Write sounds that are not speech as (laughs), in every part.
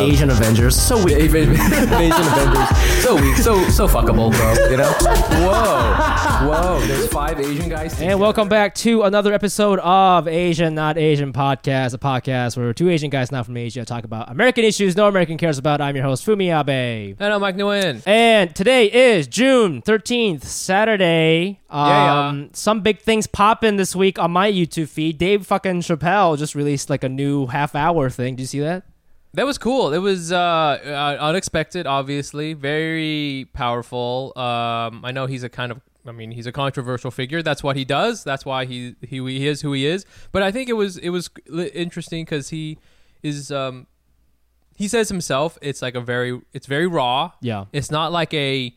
Asian Avengers. So weak. (laughs) Asian Avengers. So weak. So so fuckable, bro. You know? Whoa. Whoa. There's five Asian guys. And welcome back to another episode of Asian Not Asian Podcast, a podcast where two Asian guys not from Asia talk about American issues no American cares about. I'm your host, Fumi Abe. And I'm Mike Nguyen. And today is June 13th, Saturday. Um, Yeah, yeah. Some big things popping this week on my YouTube feed. Dave fucking Chappelle just released like a new half hour thing. Did you see that? That was cool. It was uh, uh, unexpected, obviously, very powerful. Um, I know he's a kind of, I mean, he's a controversial figure. That's what he does. That's why he he, he is who he is. But I think it was it was interesting because he is um, he says himself. It's like a very it's very raw. Yeah. It's not like a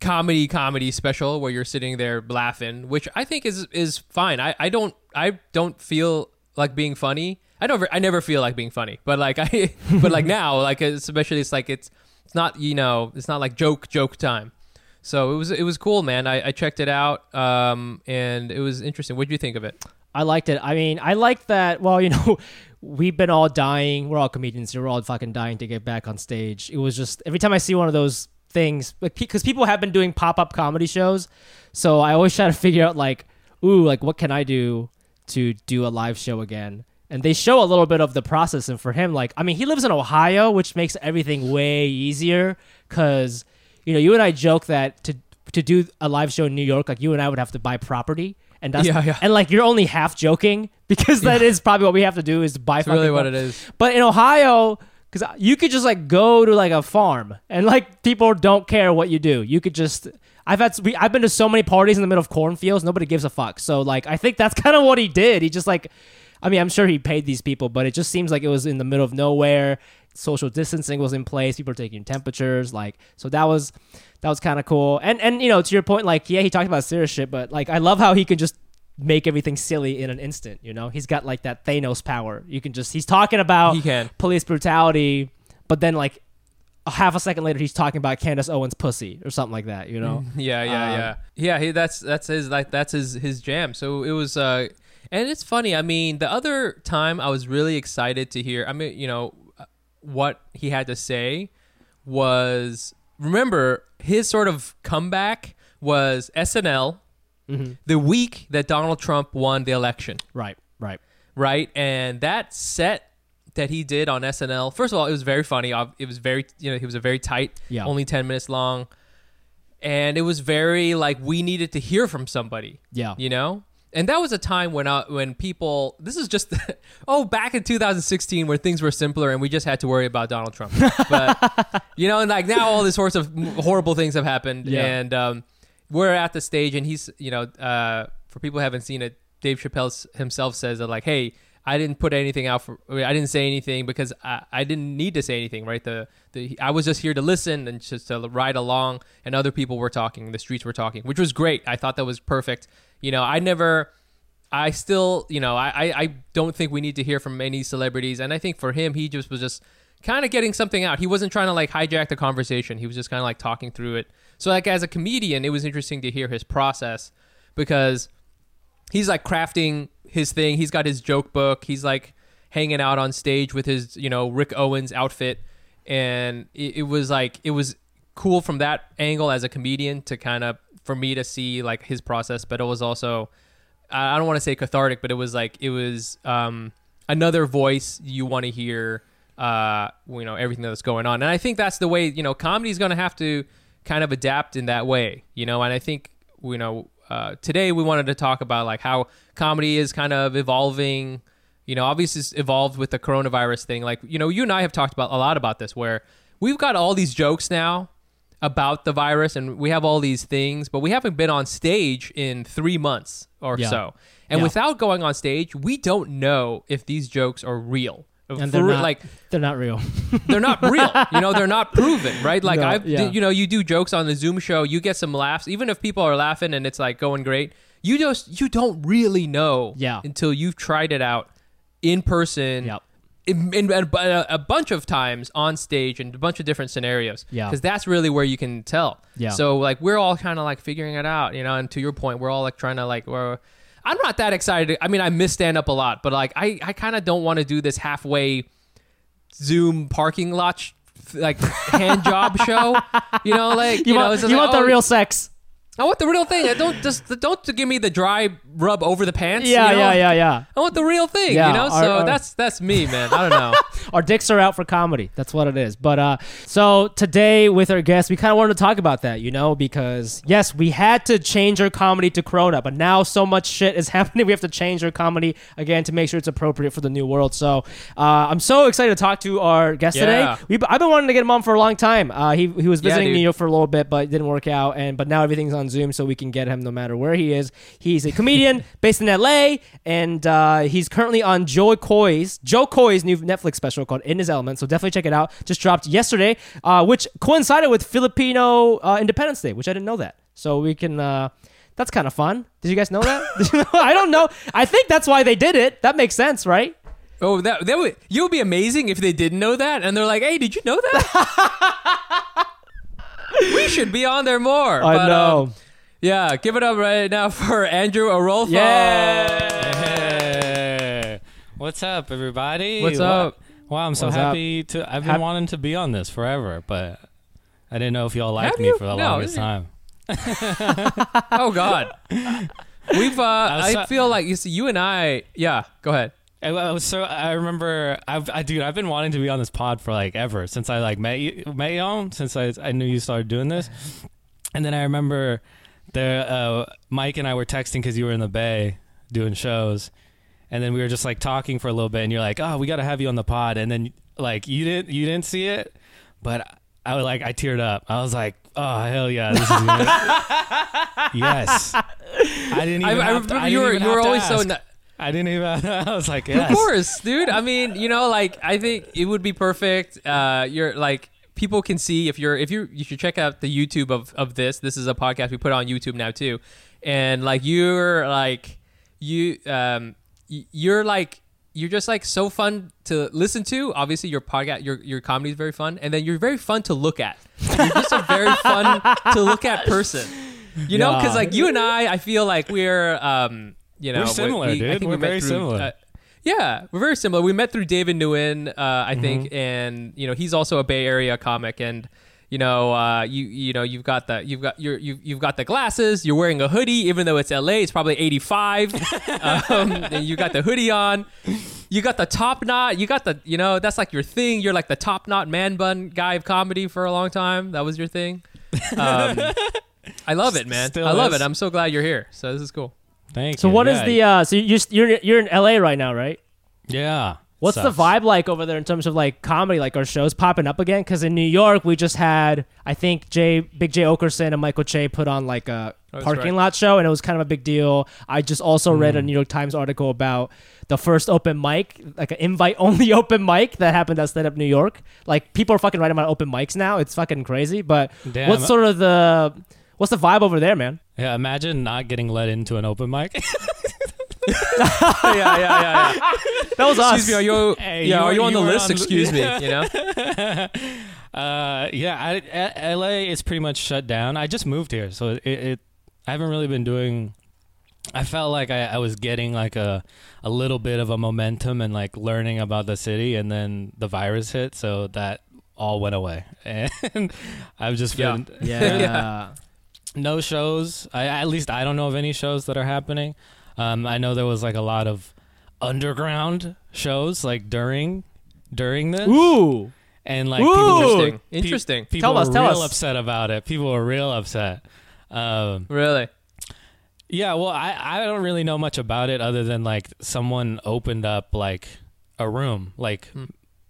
comedy comedy special where you're sitting there laughing, which I think is is fine. I, I don't I don't feel like being funny. I don't I never feel like being funny. But like (laughs) I but like now like especially it's like it's it's not you know it's not like joke joke time. So it was it was cool, man. I, I checked it out um and it was interesting. What did you think of it? I liked it. I mean, I like that. Well, (laughs) you know, we've been all dying. We're all comedians. We're all fucking dying to get back on stage. It was just every time I see one of those things, because people have been doing pop up comedy shows, so I always try to figure out like, ooh, like what can I do to do a live show again? And they show a little bit of the process. And for him, like, I mean, he lives in Ohio, which makes everything way easier. Cause you know, you and I joke that to to do a live show in New York, like you and I would have to buy property. And that's Yeah, yeah. and like you're only half joking because that is probably what we have to do is buy That's really what it is. But in Ohio, because you could just like go to like a farm and like people don't care what you do. You could just. I've had we, I've been to so many parties in the middle of cornfields. Nobody gives a fuck. So like I think that's (laughs) kind of what he did. He just like, I mean I'm sure he paid these people, but it just seems like it was in the middle of nowhere. Social distancing was in place. People were taking temperatures. Like so that was that was kind of cool. And and you know to your point, like yeah, he talked about serious shit, but like I love how he can just make everything silly in an instant. You know, he's got like that Thanos power. You can just he's talking about He can. police brutality, but then like a half a second later he's talking about Candace Owens' pussy or something like that. You know, (laughs) Yeah, yeah, Um, yeah, yeah. He, that's that's his like that's his his jam. So it was, uh, and it's funny. I mean, the other time I was really excited to hear. I mean, you know, what he had to say was remember his sort of comeback was SNL mm-hmm. the week that Donald Trump won the election right, right. right? And that set that he did on SNL, first of all, it was very funny. It was very, you know, he was a very tight, Yeah. only 10 minutes long. And it was very like we needed to hear from somebody. Yeah. You know? And that was a time when uh, when people this is just (laughs) oh back in 2016 where things were simpler and we just had to worry about Donald Trump. (laughs) But you know and like now all these sorts of horrible things have happened Yeah. and um, we're at the stage and he's you know uh, for people who haven't seen it Dave Chappelle himself says that like hey I didn't put anything out for I didn't say anything because I, I didn't need to say anything right the, the I was just here to listen and just to ride along and other people were talking the streets were talking which was great I thought that was perfect you know I never I still, you know, I, I, don't think we need to hear from any celebrities. And I think for him, he just was just kind of getting something out. He wasn't trying to like hijack the conversation. He was just kind of like talking through it. So like as a comedian, it was interesting to hear his process because he's like crafting his thing. He's got his joke book. He's like hanging out on stage with his, you know, Rick Owens outfit. And it, it was like, it was cool from that angle as a comedian to kind of, for me to see like his process, but it was also, I don't want to say cathartic, but it was like, it was um, another voice you want to hear, uh, you know, everything that's going on. And I think that's the way, you know, comedy is going to have to kind of adapt in that way, you know, and I think, you know, uh, today we wanted to talk about like how comedy is kind of evolving. You know, obviously it's evolved with the coronavirus thing. Like, you know, you and I have talked about a lot about this where we've got all these jokes now about the virus and we have all these things, but we haven't been on stage in three months or Yeah. so. And Yeah. without going on stage, we don't know if these jokes are real. And they're not, like they're not real. (laughs) they're not real. You know, they're not proven, right? Like No, I've, yeah. you know, you do jokes on the Zoom show, you get some laughs, even if people are laughing and it's like going great. You just you don't really know, Yeah. until you've tried it out in person, Yep. In, in, a, uh, a bunch of times on stage in a bunch of different scenarios. Yeah. because that's really where you can tell. Yeah. So like we're all kind of like figuring it out, you know. And to your point, we're all like trying to like we're. I'm not that excited. I mean, I miss stand up a lot, but like I, I kind of don't want to do this halfway Zoom parking lot sh- like hand job (laughs) show. You know, like You, you, know, want, it's you like, want the oh, real sex? I want the real thing. I don't just don't give me the dry rub over the pants. Yeah, you know? yeah, yeah, yeah. I want the real thing. Yeah, you know, our- so our- that's that's me, man. I don't know. (laughs) Our dicks are out for comedy. That's what it is. But uh, so today with our guest, we kind of wanted to talk about that, you know, because yes, we had to change our comedy to Corona, but now so much shit is (laughs) happening. We have to change our comedy again to make sure it's appropriate for the new world. So uh, I'm so excited to talk to our guest Yeah. today. We, I've been wanting to get him on for a long time. Uh, he he was visiting dude. New York for a little bit, but it didn't work out. And but now everything's on Zoom, so we can get him no matter where he is. He's a comedian based in LA, and uh, he's currently on Jo Koy's Jo Koy's new Netflix special called In His Element. So definitely check it out. Just dropped yesterday, uh, which coincided with Filipino uh, Independence Day, which I didn't know that. So we can. Uh, that's kind of fun. Did you guys know that? Did you know? I don't know. I think that's why they did it. That makes sense, right? Oh, that that would you would be amazing if they didn't know that, and they're like, "Hey, did you know that?" (laughs) we should be on there more. I But, know. um, yeah, give it up right now (laughs) for Andrew Orolfo. Yeah. Hey, what's up, everybody? What's up? Wow, I'm so What's up? happy to. I've been Hap- wanting to be on this forever, but I didn't know if y'all liked Have me you? for the No, longest time. (laughs) Oh God. We've. Uh, I so- feel like you see, you and I. Yeah. Go ahead. I, I was so. I remember. I've, I dude. I've been wanting to be on this pod for like ever since I like met you, met y'all. Since I I knew you started doing this, and then I remember the uh, Mike and I were texting because you were in the Bay doing shows, and then we were just like talking for a little bit, and you're like, "Oh, we got to have you on the pod," and then like you didn't you didn't see it, but I was like I teared up. I was like, "Oh hell yeah, this is good." (laughs) yes. I didn't even. I have to- remember I you were you were always so. ask. ni- I didn't even. (laughs) I was like, yes. Of course, dude. I mean, you know, like I think it would be perfect. Uh, you're like people can see if you're if you you should check out the YouTube of of this. This is a podcast we put on YouTube now too, and like you're like you um you're like you're just like so fun to listen to. Obviously, your podcast your your comedy is very fun, and then you're very fun to look at. You're just a very fun to look at person. You know, because Yeah. like you and I, I feel like we're um you know We're similar, we- I dude. think we We're met very through, similar. uh, yeah, we're very similar. We met through David Nguyen, uh, I Mm-hmm. think, and you know he's also a Bay Area comic, and you know uh, you you know you've got the you've got you're, you've you've got the glasses. You're wearing a hoodie, even though it's L.A. It's probably 85. (laughs) um, and you got the hoodie on. You got the top knot. You got the you know that's like your thing. You're like the top knot man bun guy of comedy for a long time. That was your thing. Um, (laughs) I love it, man. Still I love is. it. I'm so glad you're here. So this is cool. Thank So you. what is Yeah. the uh so you you're you're in LA right now, right? Yeah. What's the vibe like over there in terms of like comedy, like our shows popping up again? Because in New York, we just had, I think Jay, Big Jay Oakerson and Michael Che put on like a Oh, that's parking right. lot show, and it was kind of a big deal. I just also read Mm. a New York Times article about the first open mic, like an invite only (laughs) open mic that happened at Stand Up New York. Like people are fucking writing about open mics now. It's fucking crazy. But Damn. what's sort of the what's the vibe over there, man? Yeah, imagine not getting let into an open mic. (laughs) (laughs) (laughs) yeah, yeah, yeah, yeah. That was us. Excuse me, are you? Hey, yeah, you are were- you on you the were list? on- Excuse me. You know. uh, yeah, I, a- LA is pretty much shut down. I just moved here, so it, it I haven't really been doing. I felt like I, I was getting like a a little bit of a momentum and like learning about the city, and then the virus hit, so that all went away, and I've just Yeah. been yeah. No shows. I at least I don't know of any shows that are happening. Um, I know there was like a lot of underground shows like during during this, Ooh. and like Ooh. people Interesting. pe- Interesting. people Tell were us, tell real us. upset about it. People were real upset. Um, Really? yeah, well, I I don't really know much about it other than like someone opened up like a room, like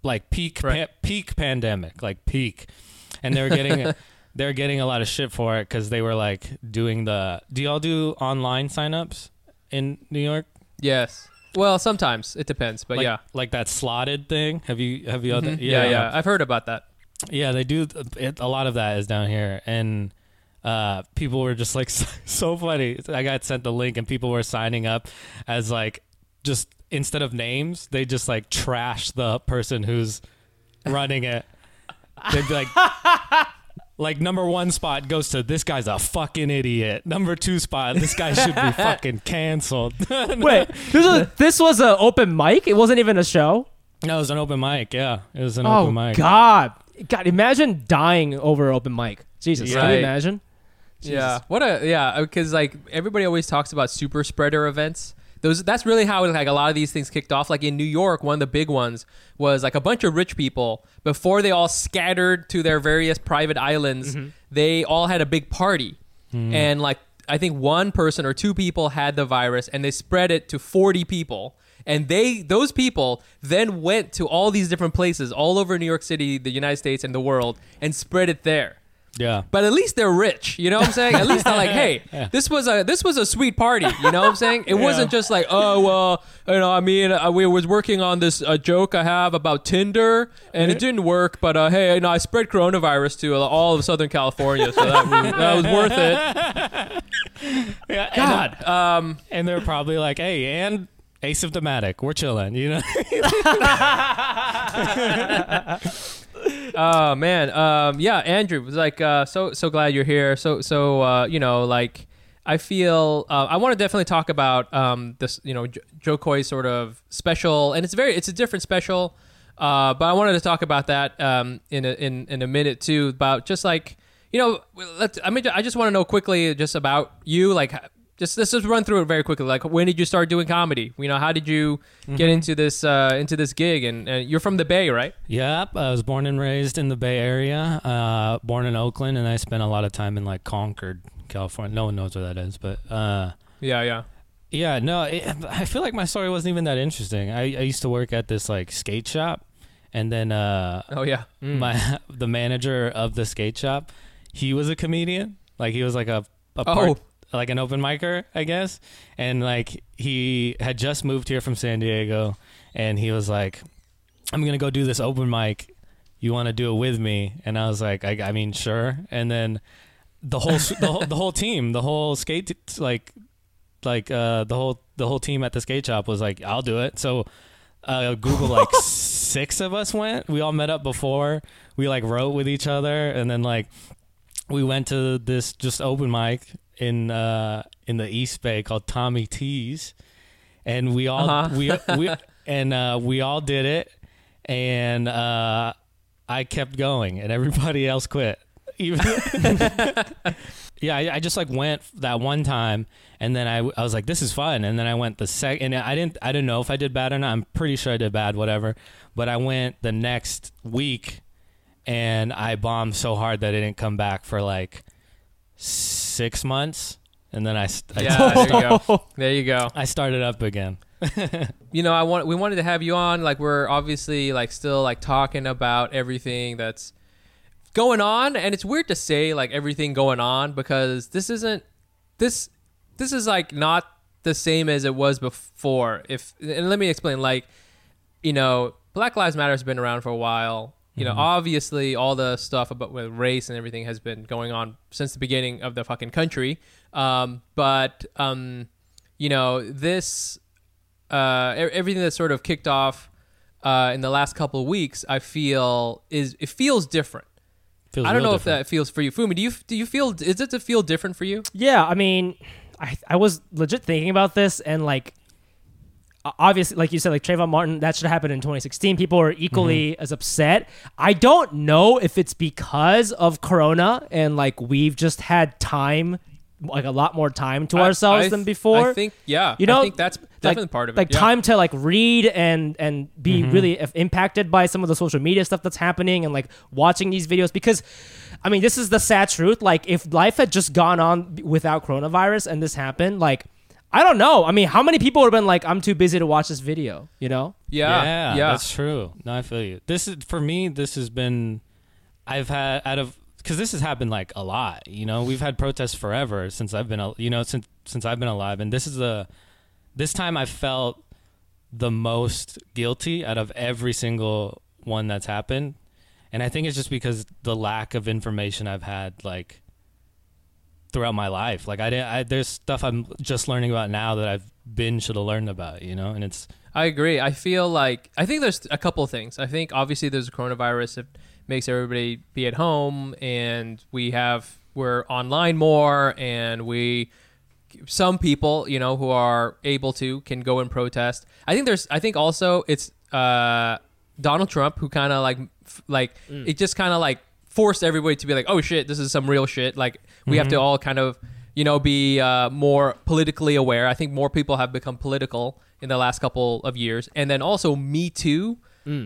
like peak Right. pa- peak pandemic, like peak, and they were getting (laughs) they're getting a lot of shit for it because they were like doing the. Do y'all do online signups in New York? Yes. Well, sometimes it depends, but like, yeah. like that slotted thing. Have you have you? all done- Mhm. yeah, yeah, I've heard about that. Yeah, they do. It, a lot of that is down here, and uh, people were just like (laughs) so funny. I got sent the link, and people were signing up as like just instead of names, they just like trash the person who's running it. They'd be like. (laughs) Like number one spot goes to this guy's a fucking idiot. Number two spot, this guy should be (laughs) fucking canceled. (laughs) Wait, this was this was an open mic. It wasn't even a show. no, it was an open mic. Yeah, it was an oh open mic. Oh god, God! Imagine dying over open mic. Jesus, can you imagine? Yeah. What a yeah, because like everybody always talks about super spreader events. Those that's really how like a lot of these things kicked off. Like in New York, one of the big ones was like a bunch of rich people before they all scattered to their various private islands. Mm-hmm. They all had a big party, hmm. and like I think one person or two people had the virus, and they spread it to forty people. And they those people then went to all these different places all over New York City, the United States, and the world, and spread it there Yeah, but at least they're rich. You know what I'm saying? At least they're like, hey, (laughs) this was a this was a sweet party. You know what I'm saying? It wasn't just like, oh well, you know, I mean, uh, we was working on this uh, joke I have about Tinder, and it didn't work. But uh, hey, you know, I spread coronavirus to uh, all of Southern California, so that was, that was worth it. (laughs) yeah. and- God, um, and they're probably like, "Hey, and asymptomatic, we're chilling," you know. (laughs) oh man, um, yeah, Andrew was like, uh, so so glad you're here. So so uh, you know, like I feel uh, I want to definitely talk about um, this, you know, Jo Koy's sort of special, and it's very it's a different special. Uh, but I wanted to talk about that um, in a, in in a minute too. About just like you know, let's. I mean, I just want to know quickly just about you, like. Just let's just run through it very quickly. Like, when did you start doing comedy? You know, how did you get into this uh, into this gig? And, and you're from the Bay, right? Yep, I was born and raised in the Bay Area. Uh, born in Oakland, and I spent a lot of time in like Concord, California. No one knows where that is, but uh, Yeah, yeah. yeah, no, it, I feel like my story wasn't even that interesting. I, I used to work at this like skate shop, and then uh, Oh yeah. my (laughs) the manager of the skate shop, he was a comedian. Like he was like a, a Oh. Like an open micer, I guess. And like he had just moved here from San Diego, and he was like, "I'm gonna go do this open mic. You want to do it with me?" And I was like, "I, I mean, sure." And then the whole the whole, the whole team, the whole skate t- like like uh, the whole the whole team at the skate shop was like, "I'll do it." So uh, Google like (laughs) six of us went. We all met up before. We like wrote with each other, and then like we went to this just open mic in uh, in the East Bay called Tommy T's, and we all Uh-huh. we we (laughs) and uh, we all did it, and uh, I kept going, and everybody (laughs) else quit. Even (laughs) yeah, I, I just like went that one time, and then I, I was like, this is fun, and then I went the second, and I didn't I didn't know if I did bad or not. I'm pretty sure I did bad, whatever. But I went the next week, and I bombed so hard that I didn't come back for like six months, and then I st- I, Yeah, there you go. There you go. I started up again. (laughs) You know, I want we wanted to have you on. Like, we're obviously like still like talking about everything that's going on, and it's weird to say like everything going on because this isn't this this is like not the same as it was before. If and let me explain. Like, you know, Black Lives Matter has been around for a while. You know, obviously, all the stuff about with race and everything has been going on since the beginning of the fucking country. Um, but um, you know, this uh, everything that sort of kicked off uh, in the last couple of weeks, I feel is it feels different. Feels I don't know if that feels for you, Fumi. Do you do you feel is it to feel different for you? Yeah, I mean, I I was legit thinking about this, and like, obviously, like you said, like Trayvon Martin, that should happen in 2016. People are equally Mm-hmm. as upset. I don't know if it's because of Corona and like we've just had time, like a lot more time to I- ourselves I than before. I think yeah. You know, I think that's definitely like, part of it. Like yeah. time to like read and and be really if- impacted by some of the social media stuff that's happening and like watching these videos because I mean this is the sad truth like if life had just gone on without coronavirus and this happened like I don't know. I mean, how many people would have been like, "I'm too busy to watch this video," you know? Yeah, yeah, yeah. that's true. No, I feel you. This is for me. This has been. I've had out of because this has happened like a lot. You know, we've had protests forever since I've been, al- you know, since since I've been alive, and this is the this time I felt the most guilty out of every single one that's happened, and I think it's just because the lack of information I've had like throughout my life. Like I didn't, I, there's stuff I'm just learning about now that I've been should have learned about. You know, and it's I agree. I feel like I think there's a couple of things. I think obviously there's a coronavirus that makes everybody be at home, and we have we're online more, and we some people you know who are able to can go and protest. I think there's. I think also it's uh, Donald Trump who kind of like f- like it just kind of like forced everybody to be like, oh shit, this is some real shit. Like we have to all kind of you know be uh, more politically aware. I think more people have become political in the last couple of years, and then also Me Too,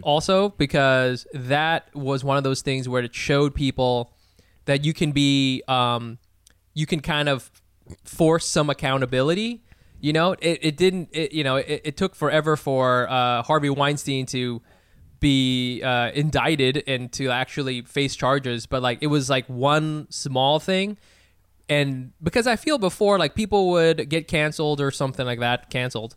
also because that was one of those things where it showed people that you can be um, you can kind of force some accountability. You know, it, it didn't. It, you know, it, it took forever for uh, Harvey Weinstein to be uh, indicted and to actually face charges, but like it was like one small thing, and because I feel before like people would get canceled or something like that, canceled,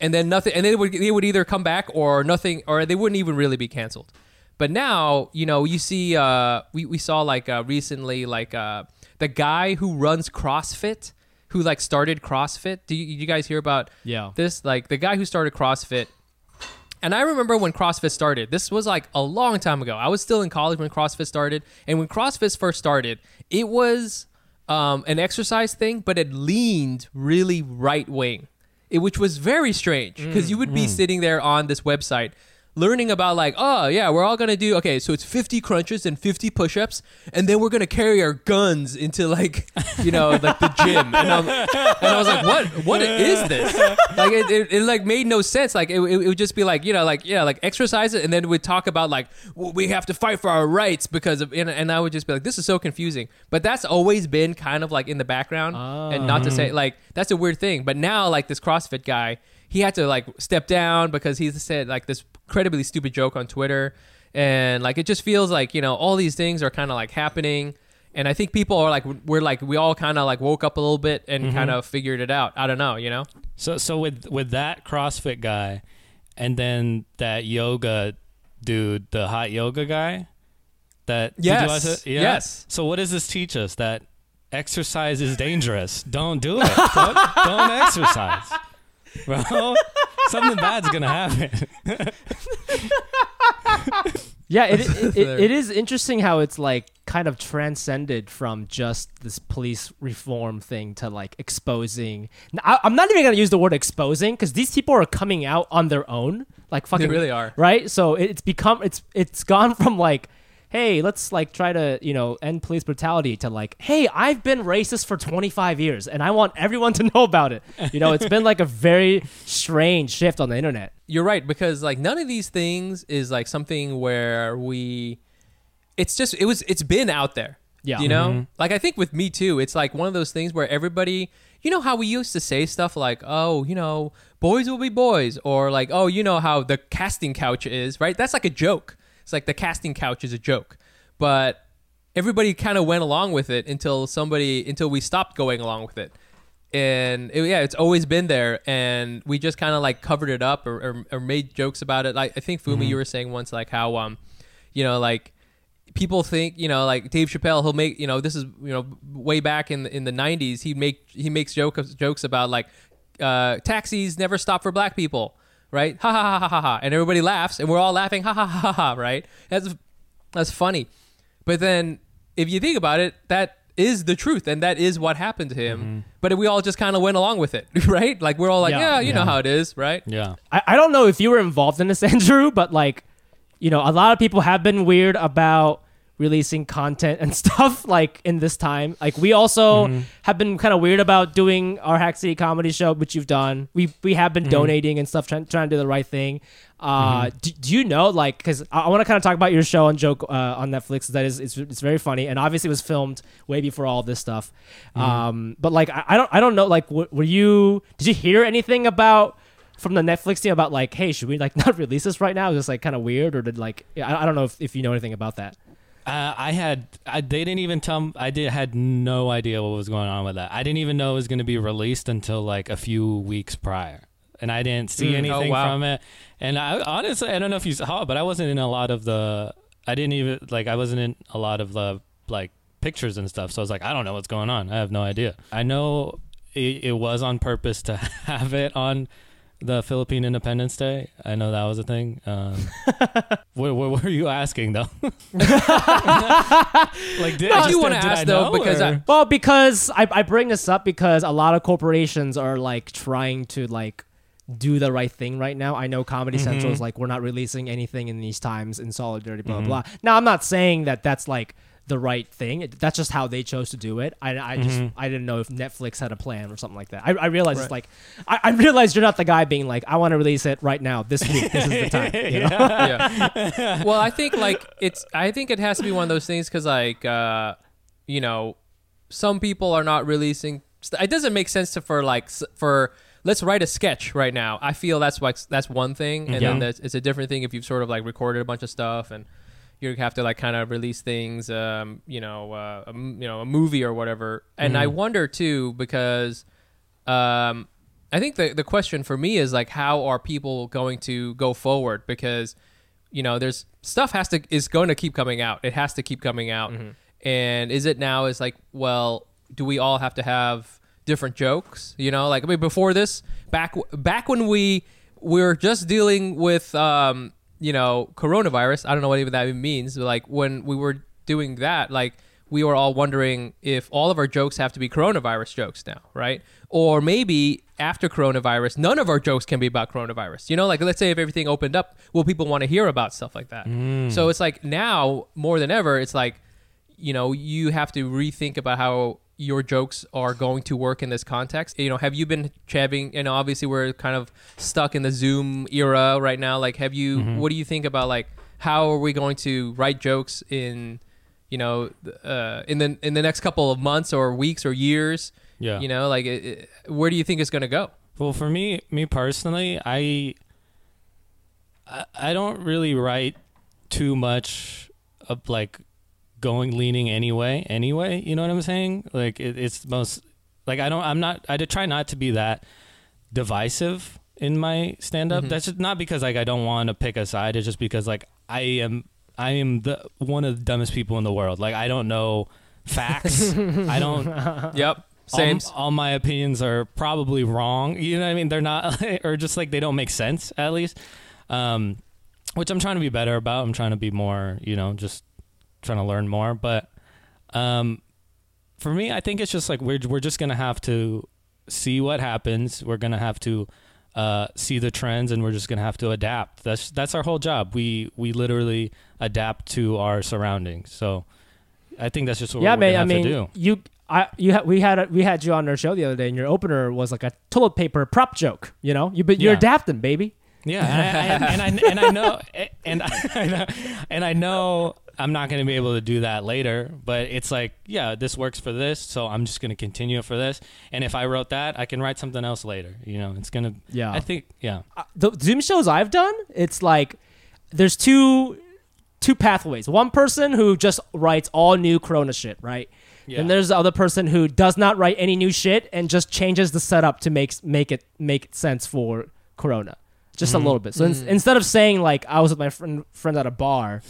and then nothing, and they would they would either come back or nothing, or they wouldn't even really be canceled. But now, you know, you see, uh, we we saw like uh, recently, like uh, the guy who runs CrossFit, who like started CrossFit. Do you, you guys hear about Yeah. this? Like the guy who started CrossFit. And I remember when CrossFit started. This was like a long time ago. I was still in college when CrossFit started. And when CrossFit first started, it was um, an exercise thing, but it leaned really right wing, it, which was very strange because you would be sitting there on this website learning about like oh yeah we're all gonna do okay so it's 50 crunches and 50 push-ups and then we're gonna carry our guns into like you know (laughs) like the gym. And, I'm, and i was like what what is this? Like it, it, it like made no sense. Like it, it, it would just be like you know like yeah like exercise it and then we'd talk about like we have to fight for our rights because of and, and i would just be like this is so confusing. But that's always been kind of like in the background. And not to ah. say like that's a weird thing. But now like this crossfit guy he had to like step down because he said like this incredibly stupid joke on Twitter, and like it just feels like you know all these things are kind of like happening, and I think people are like we're like we all kind of like woke up a little bit and mm-hmm. kind of figured it out. I don't know, you know. So so with with that CrossFit guy, and then that yoga dude, the hot yoga guy, that did you Yes. Yeah. Yes. So what does this teach us? That exercise is dangerous. Don't do it. don't, don't (laughs) exercise, bro. (laughs) Something bad's gonna happen. (laughs) Yeah, it, it, it, it is interesting how it's like kind of transcended from just this police reform thing to like exposing. I, am not even gonna use the word exposing because these people are coming out on their own, like fucking they really are. right. So it, it's become it's it's gone (laughs) from like. Hey, let's like try to, you know, end police brutality to like, hey, I've been racist for 25 years and I want everyone to (laughs) know about it. You know, it's been like a very strange shift on the internet. You're right because like none of these things is like something where we. It's just it was it's been out there. Yeah. You know, mm-hmm. like I think with me too, it's like one of those things where everybody, you know, how we used to say stuff like, oh, you know, boys will be boys, or like, oh, you know how the casting couch is, right? That's like a joke. It's like the casting couch is a joke, but everybody kind of went along with it until somebody until we stopped going along with it. And it- yeah it's always been there and we just kind of like covered it up or, or, or made jokes about it. Like i think fumi you were saying once like how um you know like people think you know like dave chappelle he'll make you know this is you know way back in the, in the 90s he make he makes jokes jokes about like uh taxis never stop for black people right ha ha ha ha ha ha and everybody laughs and we're all laughing ha ha ha ha ha right that's that's funny but then if you think about it, that is the truth and that is what happened to him. Mm-hmm. But we all just kind of went along with it, (laughs) right? Like we're all like, Yeah. yeah, you know how it is, right? yeah. I, I don't know if you were involved in this, (laughs) Andrew, but like, you know, a lot of people have been weird about releasing content and (laughs) stuff like in this time. Like we also have been kind of weird about doing our Hack City comedy show, which you've done. We we have been donating and stuff, trying trying to do the right thing. Uh, do, do you know like because I, I want to kind of talk about your show and joke uh, on Netflix. That is it's, it's very funny and obviously it was filmed way before all this stuff. Um, but like I, I don't I don't know like w- were you did you hear anything about? from the Netflix team about like, hey, should we like (laughs) not release this right now? Is this like kind of weird, or did like I, I don't know if, if you know anything about that. Uh, I had I, they didn't even tell I did had no idea what was going on with that. I didn't even know it was going to be released until like a few weeks prior, and I didn't see Mm. Oh, anything wow. from it. And I honestly I don't know if you saw, it, but I wasn't in a lot of the. I didn't even like I wasn't in a lot of the like pictures and stuff. So I was like, I don't know what's going on. I have no idea. I know it, it was on purpose to (laughs) have it on the Philippine Independence Day. I know that was a thing. Um, (laughs) what, what were you asking though? (laughs) like, did, I do wanna did ask, though, know, because I- Well, because I, I bring this up because a lot of corporations are like trying to like do the right thing right now. I know Comedy Central is like we're not releasing anything in these times in solidarity, blah blah. blah. Now I'm not saying that that's like the right thing. It- That's just how they chose to do it. I, I just I didn't know if Netflix had a plan or something like that. I, I realized it's like I, I realized you're not the guy being like I want to release it right now this week. This is the time. (laughs) You know? yeah. (laughs) (laughs) well, I think like it's. I think it has to be one of those things because like uh, you know, some people are not releasing. st- It doesn't make sense to for like for let's write a sketch right now. I feel that's like that's one thing, and then Yeah. there's, it's a different thing if you've sort of like recorded a bunch of stuff and you have to like kind of release things. Um, you know, uh, a, m- you know, a movie or whatever. And I wonder too because um, I think the the question for me is like, how are people going to go forward? Because you know, there's stuff has to is going to keep coming out. It has to keep coming out. And is it now? Is like, well, do we all have to have different jokes? You know, like I mean, before this, back back when we were just dealing with, um, you know, coronavirus. I don't know what even that even means. But like when we were doing that, like we were all wondering if all of our jokes have to be coronavirus jokes now, right? Or maybe after coronavirus, none of our jokes can be about coronavirus. You know, like let's say if everything opened up, will people want to hear about stuff like that? Mm. So it's like now more than ever, it's like, you know, you have to rethink about how your jokes are going to work in this context. You know, have you been having, and obviously we're kind of stuck in the Zoom era right now. Like, have you, what do you think about like, how are we going to write jokes in, you know, uh, in the in the next couple of months or weeks or years? Yeah. You know, like, it, it- where do you think it's going to go? Well, for me, me personally, I, I, I don't really write too much of like going leaning anyway. Anyway, you know what I'm saying? Like it, it's most like I don't. I'm not. I try not to be that divisive in my stand up. That's just not because like I don't want to pick a side. It's just because like I am. I am the one of the dumbest people in the world. Like I don't know facts. (laughs) I don't Yep. Same. all, all my opinions are probably wrong. (laughs) You know what I mean? They're not, (laughs) or just like they don't make sense at least. Um, which I'm trying to be better about. I'm trying to be more, you know, just trying to learn more. But um, for me, I think it's just like we're we're just gonna have to see what happens. We're gonna have to uh, see the trends, and we're just gonna have to adapt. That's that's our whole job. We we literally adapt to our surroundings. So I think that's just what yeah, we're man. gonna I mean, to do. you, I, you, ha- we had a, we had you on our show the other day, and your opener was like a toilet paper prop joke. You know, you but you're Yeah. adapting, baby. Yeah, and I, and, and I and I know (laughs) (laughs) and I know, and I know I'm not going to be able to do that later. But it's like, yeah, this works for this, so I'm just going to continue it for this. And if I wrote that, I can write something else later. You know, it's gonna. Yeah. I think. Yeah. Uh, the Zoom shows I've done, it's like there's two two pathways. One person who just writes all new Corona shit, right? Yeah. And there's the other person who does not write any new shit and just changes the setup to make make it make sense for Corona, just Mm-hmm. a little bit. So ins- instead of saying like I was with my friend friend at a bar,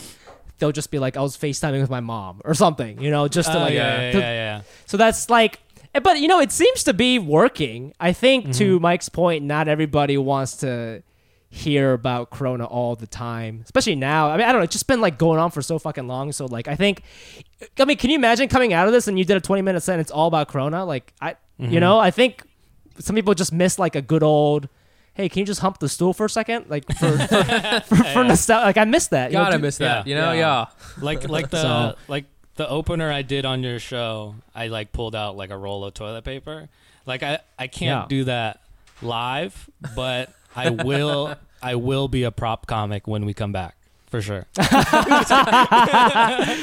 they'll just be like I was FaceTiming with my mom or something, you know, just to Oh, like yeah, yeah, to- yeah, yeah. so that's like, eh, but you know, it seems to be working. I think Mm-hmm. to Mike's point, not everybody wants to hear about Corona all the time, especially now. I mean, I don't know. It's just been like going on for so fucking long. So like, I think, I mean, can you imagine coming out of this and you did a 20 minute sentence all about Corona? Like, I, Mm-hmm. you know, I think some people just miss like a good old. Hey, can you just hump the stool for a second? Like for (laughs) for, for, for nostalgia. Like I missed that. you know, Gotta dude- miss that. yeah, you know, yeah. yeah. Like like (laughs) the So- like the opener I did on your show. I like pulled out like a roll of toilet paper. Like I I can't Yeah. do that live, but I will. I will be a prop comic when we come back for sure. (laughs)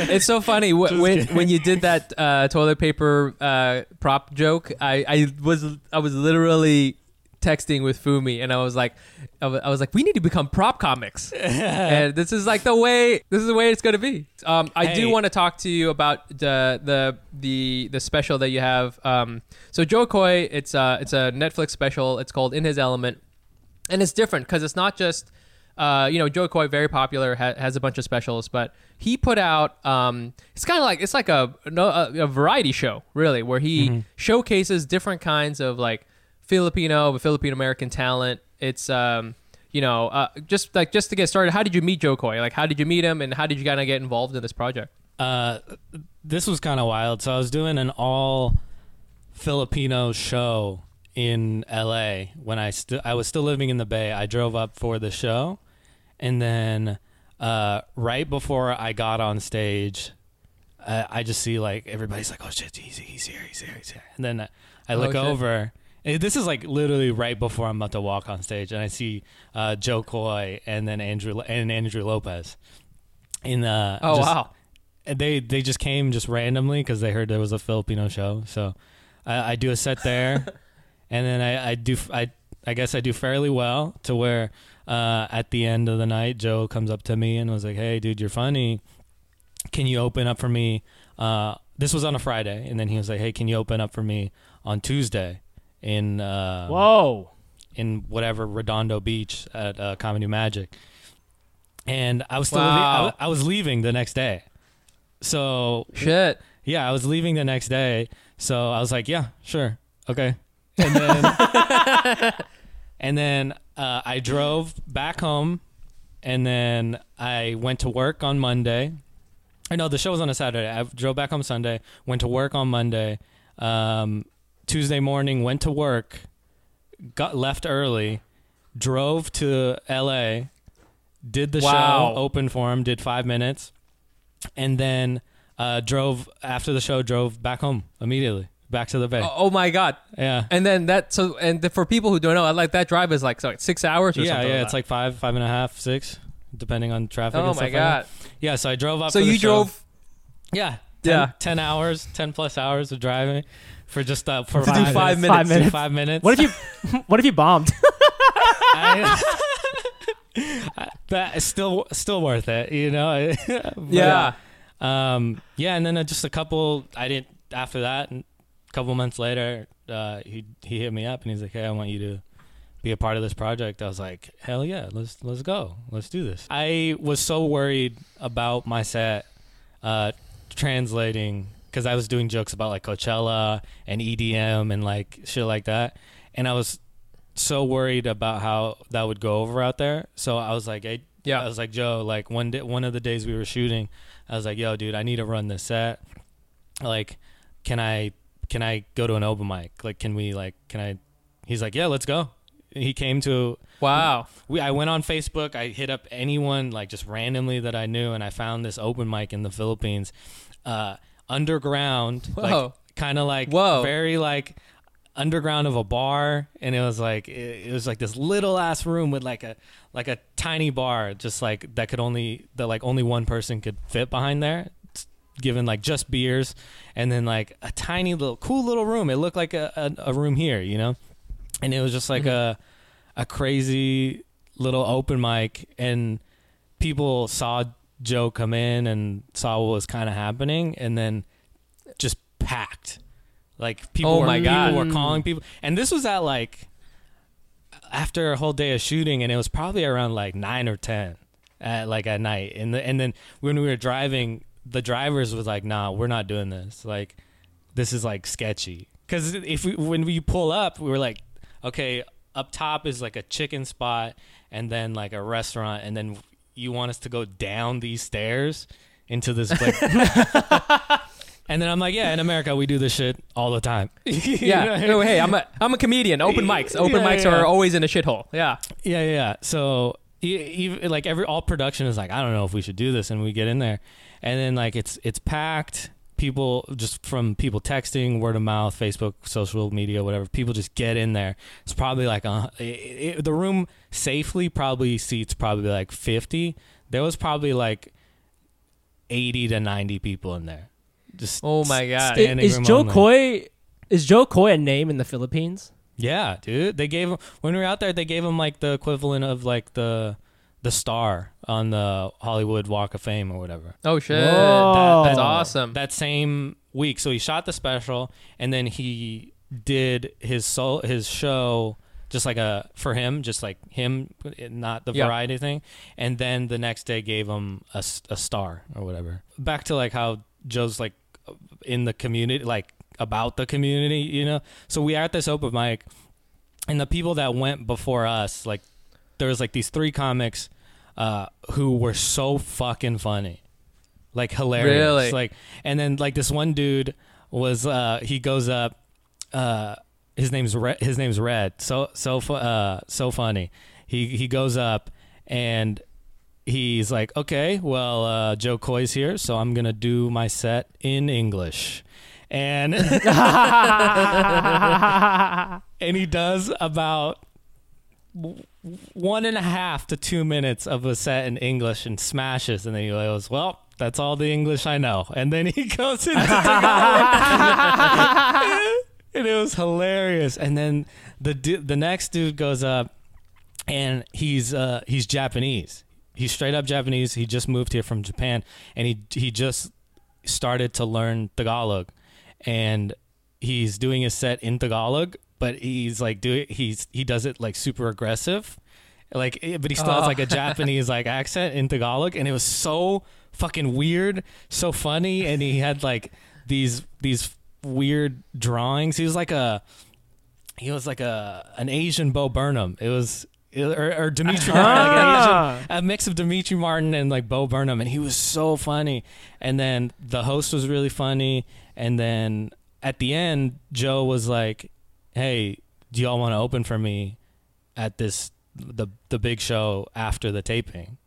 It's so funny Wh- when when you did that uh, toilet paper uh, prop joke. I, I was I was literally texting with Fumi, and I was like, I was like, we need to become prop comics, (laughs) and this is like the way. This is the way it's gonna be. Um, I do want to talk to you about the the the the special that you have. Um, so Jo Koy, it's uh it's a Netflix special. It's called In His Element, and it's different because it's not just. Uh, you know, Jo Koy, very popular, ha- has a bunch of specials, but he put out. Um, it's kind of like it's like a, no, a a variety show, really, where he showcases different kinds of like Filipino, a Filipino American talent. It's um, you know, uh, just like just to get started. How did you meet Jo Koy? Like, how did you meet him, and how did you kind of get involved in this project? Uh, this was kind of wild. So I was doing an all Filipino show in LA when I st- I was still living in the Bay. I drove up for the show, and then uh, right before I got on stage, uh, I just see like everybody's like, "Oh shit, he's, he's here, he's here, he's here," and then I look shit. over. And This is like literally right before I'm about to walk on stage, and I see uh, Jo Koy and then Andrew and Andrew Lopez. In uh, Oh just- wow, they they just came just randomly because they heard there was a Filipino show. So I, I do a set there, (laughs) and then I, I do I I guess I do fairly well to where uh, at the end of the night Jo comes up to me and was like, "Hey, dude, you're funny. Can you open up for me?" Uh, this was on a Friday, and then he was like, "Hey, can you open up for me on Tuesday in uh, Whoa. in whatever Redondo Beach at uh, Comedy Magic. And I was still Wow. leaving, I, I was leaving the next day. So shit. yeah, I was leaving the next day. So I was like, yeah, sure, okay. And then (laughs) and then uh, I drove back home, and then I went to work on Monday. I know the show was on a Saturday. I drove back home Sunday, went to work on Monday. Um, Tuesday morning, went to work, got left early, drove to L.A., did the Wow. show, opened for him, did five minutes, and then uh, drove after the show. Drove back home immediately, back to the bay. Oh, oh my god. Yeah, And then that so and the, for people who don't know, I like that drive is like so like six hours or yeah, something. yeah. It's like five, five and a half, six, depending on traffic. oh and my like god. that. yeah, so I drove up. So for the you show. drove Yeah, 10, Yeah. ten hours, ten plus hours of driving for just uh, for To do five, five minutes. Five To do minutes. Five minutes. (laughs) What if you (laughs) what if you bombed? (laughs) I- that is still still worth it, you know. But, Yeah. Um. Yeah, and then uh, just a couple. I didn't after that. A couple months later, uh, he he hit me up and he's like, "Hey, I want you to be a part of this project." I was like, "Hell yeah, let's let's go, let's do this." I was so worried about my set uh, translating because I was doing jokes about like Coachella and EDM and like shit like that, and I was so worried about how that would go over out there. So I was like, hey, Yeah. I was like, Jo, like one day, one of the days we were shooting, I was like, yo, dude, I need to run this set. Like, can I, can I go to an open mic? Like, can we, like, can I? He's like, yeah, let's go. He came to Wow. we I went on Facebook. I hit up anyone like just randomly that I knew, and I found this open mic in the Philippines, uh, underground, like kind of like Whoa. very like underground of a bar, and it was like it, it was like this little ass room with like a like a tiny bar, just like that could only that like only one person could fit behind there. Given like just beers, and then like a tiny little cool little room. It looked like a, a, a room here, you know, and it was just like mm-hmm. a a crazy little open mic and people saw Jo come in and saw what was kind of happening and then just packed. Like people Oh were, my oh, God. people were mm. calling people and this was at like after a whole day of shooting and it was probably around like 9 or 10 at like at night and the, and then when we were driving the drivers was like nah we're not doing this like this is like sketchy because if we when we pull up we were like okay up top is like a chicken spot and then like a restaurant and then you want us to go down these stairs into this like (laughs) (laughs) and then i'm like yeah in america we do this shit all the time (laughs) Yeah. Oh, hey, I'm a I'm a comedian. Open mics. Open Yeah, mics yeah. are always in a shithole. Yeah. Yeah, yeah. yeah. So even like every all production is like, I don't know if we should do this, and we get in there, and then like it's it's packed. People just from people texting, word of mouth, Facebook, social media, whatever. People just get in there. It's probably like a, it, it- the room safely probably seats probably like fifty. There was probably like eighty to ninety people in there. Just Oh my God. standing is Jo only. Koy is Jo Koy a name in the Philippines? Yeah, dude. They gave him when we were out there. They gave him like the equivalent of like the the star on the Hollywood Walk of Fame or whatever. Oh shit, Whoa. that's awesome. That same week, so he shot the special, and then he did his soul his show just like a for him, just like him, not the Yeah. variety thing. And then the next day gave him a, a star or whatever. Back to like how Jo's like in the community, like about the community, you know. So we are at this open mic, and the people that went before us, like there was like these three comics uh, who were so fucking funny, like hilarious. Really? Like, and then like this one dude was uh, he goes up. Uh, his name's Red. His name's Red. So so uh, so funny. He he goes up and he's like, okay, well, uh, Jo Koy's here, so I'm gonna do my set in English, and (laughs) (laughs) and he does about one and a half to two minutes of a set in English and smashes, and then he goes, well. That's all the English I know, and then he (laughs) goes into (laughs) and it was hilarious. And then the the next dude goes up, and he's uh, he's Japanese. He's straight up Japanese. He just moved here from Japan, and he he just started to learn Tagalog, and he's doing his set in Tagalog, but he's like doing he's he does it like super aggressive, like eh, but he still has Oh. like a (laughs) Japanese like accent in Tagalog, and it was so fucking weird, so funny, and he had like these these weird drawings. He was like a he was like a an Asian Bo Burnham. It was or, or Demetri (laughs) Martin, like Ah. Asian, a mix of Demetri Martin and like Bo Burnham, and he was so funny. And then the host was really funny. And then at the end, Jo was like, "Hey, do y'all want to open for me at this the the big show after the taping?"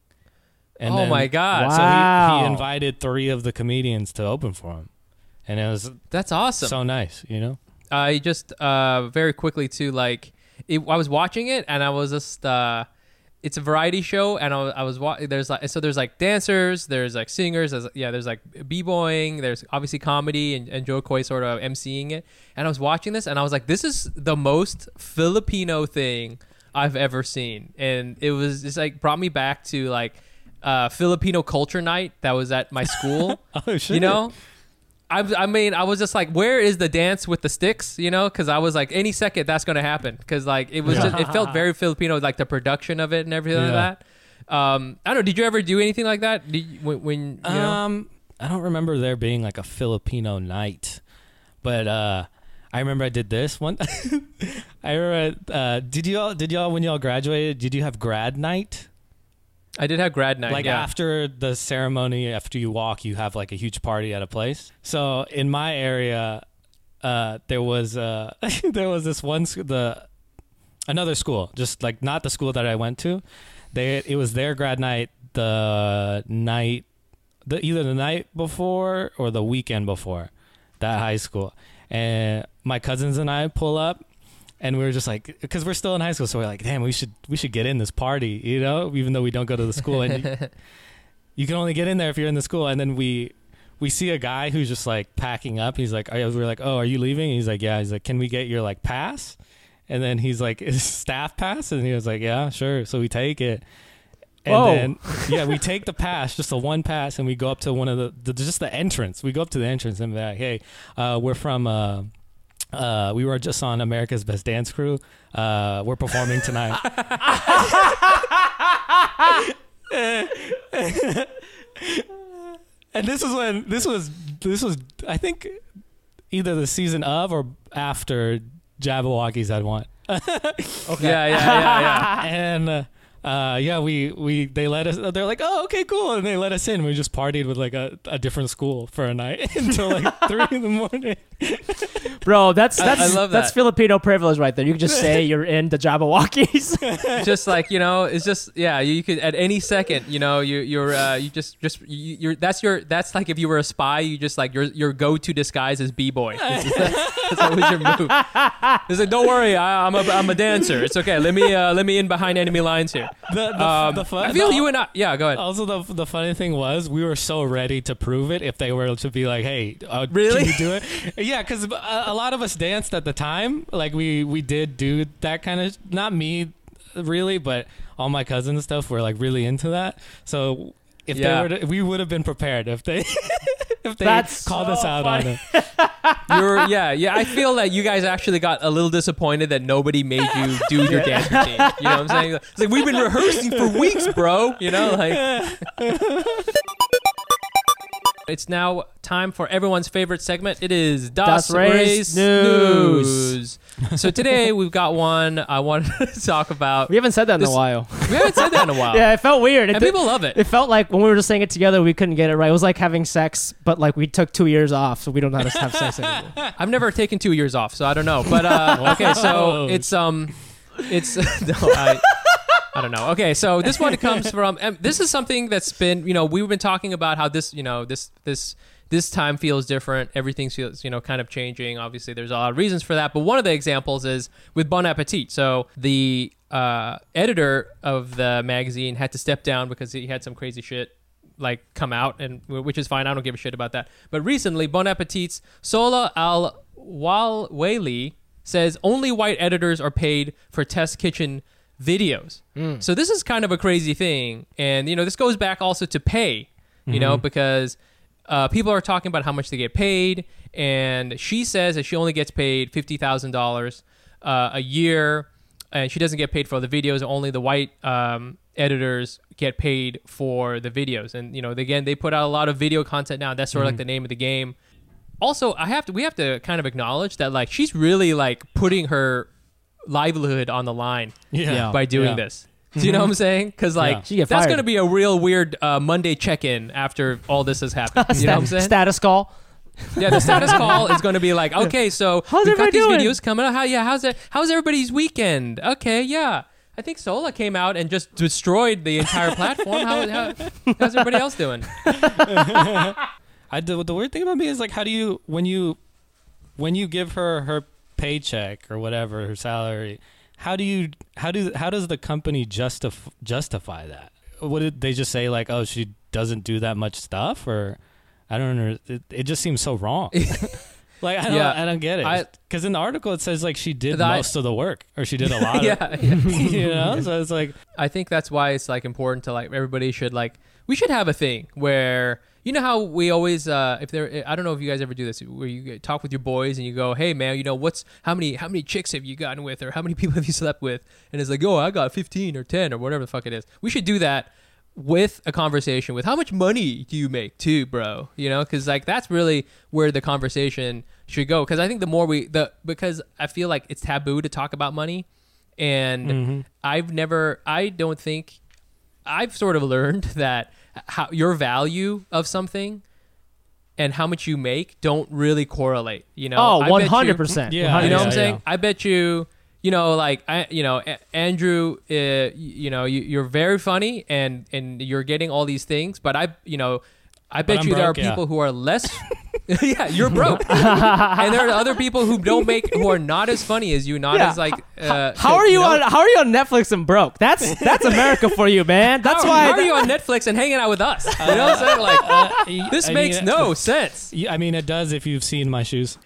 And oh then- my god, So he, Wow. he invited three of the comedians to open for him, and it was that's awesome. so nice, you know. I just uh very quickly too like it, I was watching it and I was just uh it's a variety show and I was, I was wa- there's like so there's like dancers there's like singers there's, yeah there's like b-boying there's obviously comedy and, and Jo Koy sort of emceeing it. And I was watching this and I was like this is the most Filipino thing I've ever seen. And it was just like brought me back to like uh Filipino culture night that was at my school. (laughs) Oh shit! you know I, I mean i was just like where is the dance with the sticks you know because i was like any second that's gonna happen because like it was just, it felt very filipino like the production of it and everything Yeah. like that um i don't know did you ever do anything like that did you, when, when you know Um, I don't remember there being like a Filipino night, but uh, I remember I did this one. (laughs) I remember. Uh, did y'all? Did y'all when y'all graduated? Did you have grad night? I did have grad night like yeah after the ceremony, after you walk, you have like a huge party at a place. So in my area, uh, there was uh, (laughs) there was this one sc- the another school, just like not the school that I went to. They it was their grad night the night the either the night before or the weekend before that high school. And my cousins and I pull up and we were just like because we're still in high school so we're like damn we should we should get in this party you know even though we don't go to the school. And you, (laughs) you can only get in there if you're in the school. And then we we see a guy who's just like packing up. He's like we're like oh are you leaving? He's like yeah. He's like can we get your like pass? And then he's like (laughs) is staff pass? And he was like yeah sure. So we take it. And Whoa. then (laughs) yeah we take the pass just a one pass and we go up to one of the, the just the entrance. We go up to the entrance and be like hey uh, we're from uh, uh, we were just on America's Best Dance Crew. Uh, we're performing tonight. (laughs) and this is when this was this was I think either the season of or after Jabbawockeez had won. (laughs) yeah yeah yeah yeah and uh, uh, yeah, we we they let us. They're like, oh, okay, cool, and they let us in. We just partied with like a, a different school for a night (laughs) until like (laughs) three in the morning. (laughs) Bro, that's that's I love that's that. Filipino privilege right there. You can just say you're in the Jabbawockeez. just like you know it's just yeah you, you could at any second you know you you're uh, you just just you, you're that's your that's like if you were a spy you just like your your go-to disguise is b-boy that's always your move it's like don't worry I, i'm a i'm a dancer it's okay let me uh let me in behind enemy lines here The the, um, the fun, i feel the- you and i yeah go ahead Also, the the funny thing was, we were so ready to prove it if they were to be like, "Hey, uh, Really? can you do it?" (laughs) Yeah, yeah, because a, a lot of us danced at the time. Like we we did do that kind of. Not me, really, but all my cousins and stuff were like really into that. So if Yeah. they were, to, we would have been prepared if they (laughs) if they That's called so us out funny. on it. (laughs) You're, yeah, yeah. I feel that you guys actually got a little disappointed that nobody made you do your (laughs) dance routine. You know what I'm saying? It's like we've been rehearsing for weeks, bro. You know, like. It's now time for everyone's favorite segment. It is Das, Das Reis Reis News. News. So today we've got one I wanted (laughs) to talk about. We haven't said that in This- a while. We haven't said that in a while. (laughs) Yeah, it felt weird. It And did- people love it. It felt like when we were just saying it together, we couldn't get it right. It was like having sex, but like we took two years off, so we don't know how to have sex anymore. (laughs) I've never taken two years off, so I don't know. But uh, okay, so it's um, it's no, I, I don't know. Okay, so this one (laughs) comes from. Um, this is something that's been, you know, we've been talking about how this, you know, this this this time feels different. Everything feels, you know, kind of changing. Obviously, there's a lot of reasons for that. But one of the examples is with Bon Appetit. So the uh, editor of the magazine had to step down because he had some crazy shit like come out and which is fine i don't give a shit about that but recently bon appetit's sola al walwali says only white editors are paid for test kitchen videos so this is kind of a crazy thing and you know this goes back also to pay you know because uh, people are talking about how much they get paid and she says that she only gets paid $50000 uh, a year and she doesn't get paid for the videos. Only the white um, editors get paid for the videos. And you know, again, they put out a lot of video content now. That's sort of like the name of the game. Also, I have to we have to kind of acknowledge that like she's really like putting her livelihood on the line Yeah. by doing Yeah. this. Do you know what I'm saying? Because like Yeah. She get that's fired. going to be a real weird uh, Monday check-in after all this has happened. (laughs) You know what I'm saying? Status call. Yeah, the status call is going to be like, (laughs) okay, so How's we've got everybody these doing? videos coming out. How yeah, how's it? How's everybody's weekend? Okay, yeah. I think Sohla came out and just destroyed the entire platform. How, how, how's everybody else doing? (laughs) I the, the weird thing about me is like, how do you when you when you give her her paycheck or whatever her salary, how do you how do how does the company justify justify that? What did they just say like, oh, she doesn't do that much stuff, or I don't know. It, it just seems so wrong. (laughs) (laughs) like I don't Yeah. I don't get it because in the article it says like she did The- I- most of the work or she did a (laughs) lot. of yeah, yeah. you know, so it's like I think that's why it's like important to like everybody should like we should have a thing where you know how we always uh if there I don't know if you guys ever do this where you talk with your boys and you go hey man you know what's how many how many chicks have you gotten with or how many (laughs) people have you slept with? And it's like oh I got 15 or 10 or whatever the fuck it is. We should do that with a conversation with how much money do you make too bro? You know because like that's really where the conversation should go. Because i think the more we the because i feel like it's taboo to talk about money. And i've never i don't think i've sort of learned (laughs) that how your value of something and how much you make don't really correlate you know Oh, I bet you- 100%. Yeah, you know what yeah, I'm saying? yeah. I bet you, you know, like I, you know, A- Andrew, uh, you know, you, you're very funny and and you're getting all these things, but I, you know, I bet I'm you there are broke, yeah. people who are less. (laughs) (laughs) yeah, you're broke, (laughs) and there are other people who don't make who are not as funny as you, not Yeah. as like. Uh, How are you know? on? How are you on Netflix and broke? That's that's America for you, man. That's how, why. how are you on Netflix and hanging out with us? You know what I'm saying? Like uh, (laughs) this I makes mean, no sense. Yeah, I mean, it does if you've seen my shoes.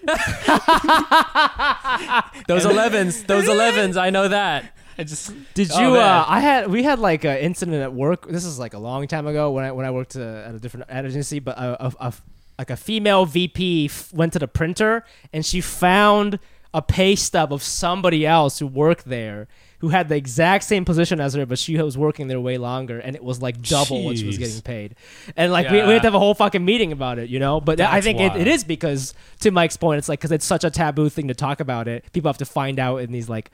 Those 11s, those 11s, I know that. I just Did Oh, you? man. uh, I had we had like an incident at work. This is like a long time ago when I when I worked uh, at a different ad agency, but a, a, a like a female VP f- went to the printer and she found a pay stub of somebody else who worked there who had the exact same position as her, but she was working there way longer, and it was like double what she was getting paid. And like we, we had to have a whole fucking meeting about it, you know. But I think it, it is because to Mike's point, it's like because it's such a taboo thing to talk about it. People have to find out in these like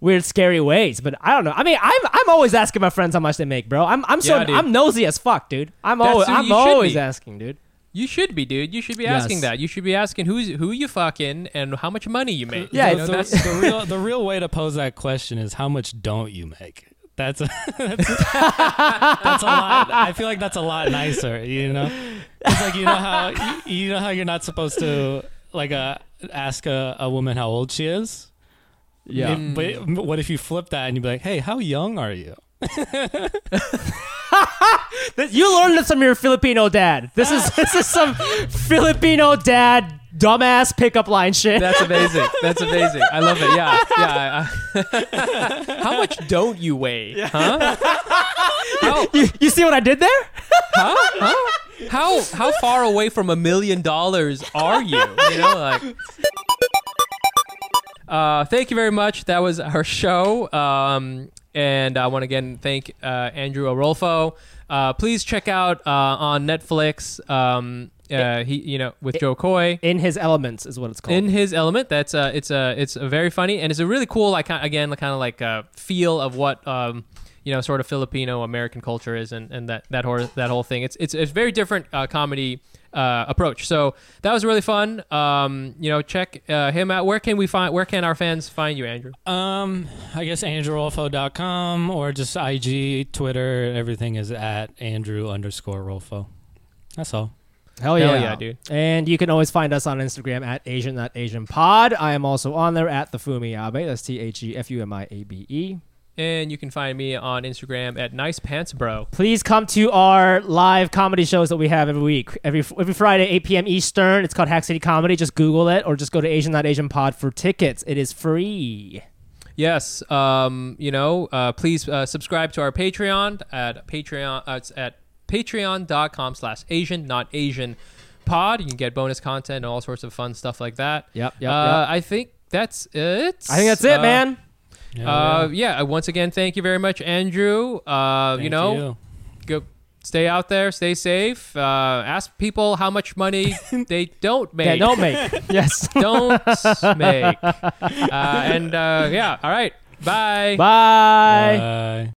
weird, scary ways. But I don't know. I mean, I'm I'm always asking my friends how much they make, bro. I'm I'm so Yeah. I'm nosy as fuck, dude. I'm That's always I'm always be. asking, dude. You should be, dude. You should be asking Yes. that. You should be asking who's who you fucking and how much money you make. Yeah, You know, the, that's the real the real way to pose that question is how much don't you make? That's a, (laughs) that's, that's a lot. I feel like that's a lot nicer. You know, it's like you know how you, you know how you're not supposed to like uh, ask a, a woman how old she is. Yeah. Mm. But what if you flip that and you be like, "Hey, how young are you?" Th- You learned this from your Filipino dad. This is this is some Filipino dad dumbass pickup line shit. That's amazing. That's amazing. I love it. Yeah, yeah. I- I- (laughs) How much don't you weigh? Huh? (laughs) How, you, you see what I did there? huh? Huh? How how far away from a million dollars are you? You know, like. Uh, thank you very much. That was our show. Um, and I want to again thank uh, Andrew Orolfo. Uh, please check out uh, on Netflix. Um, uh, he, you know, with Jo Koy In his elements is what it's called. in his element. That's uh, it's uh, it's a very funny and it's a really cool like again kind of like uh, feel of what um, you know sort of Filipino American culture is and, and that that whole that whole thing. It's it's it's very different uh, comedy. Uh, approach. So that was really fun. Um, you know, check uh, him out. Where can we find? Where can our fans find you, Andrew? Um, I guess andreworolfo.com or just IG, Twitter, everything is at Andrew underscore Orolfo. That's all. Hell yeah. Hell yeah, dude. And you can always find us on Instagram at Asian Not Asian Pod. I am also on there at the Fumi Abe. That's T H E F U M I A B E. And you can find me on Instagram at Nice Pants Bro. Please come to our live comedy shows that we have every week. Every every Friday, 8 p.m. Eastern. It's called Hack City Comedy. Just Google it or just go to Asian Not Asian Pod for tickets. It is free. Yes. Um, you know, uh, please uh, subscribe to our Patreon at Patreon. Uh, it's at patreon.com slash Asian, not Asian pod. You can get bonus content and all sorts of fun stuff like that. Yep, yep, uh, yep. I think that's it. I think that's it, man. Yeah, Uh, yeah. Once again, thank you very much, Andrew. Uh, you Thank know, go stay out there, stay safe. Uh, ask people how much money (laughs) they don't make. Yeah, don't make. (laughs) yes. don't (laughs) make. Uh, and uh, yeah, all right. Bye. Bye. Bye.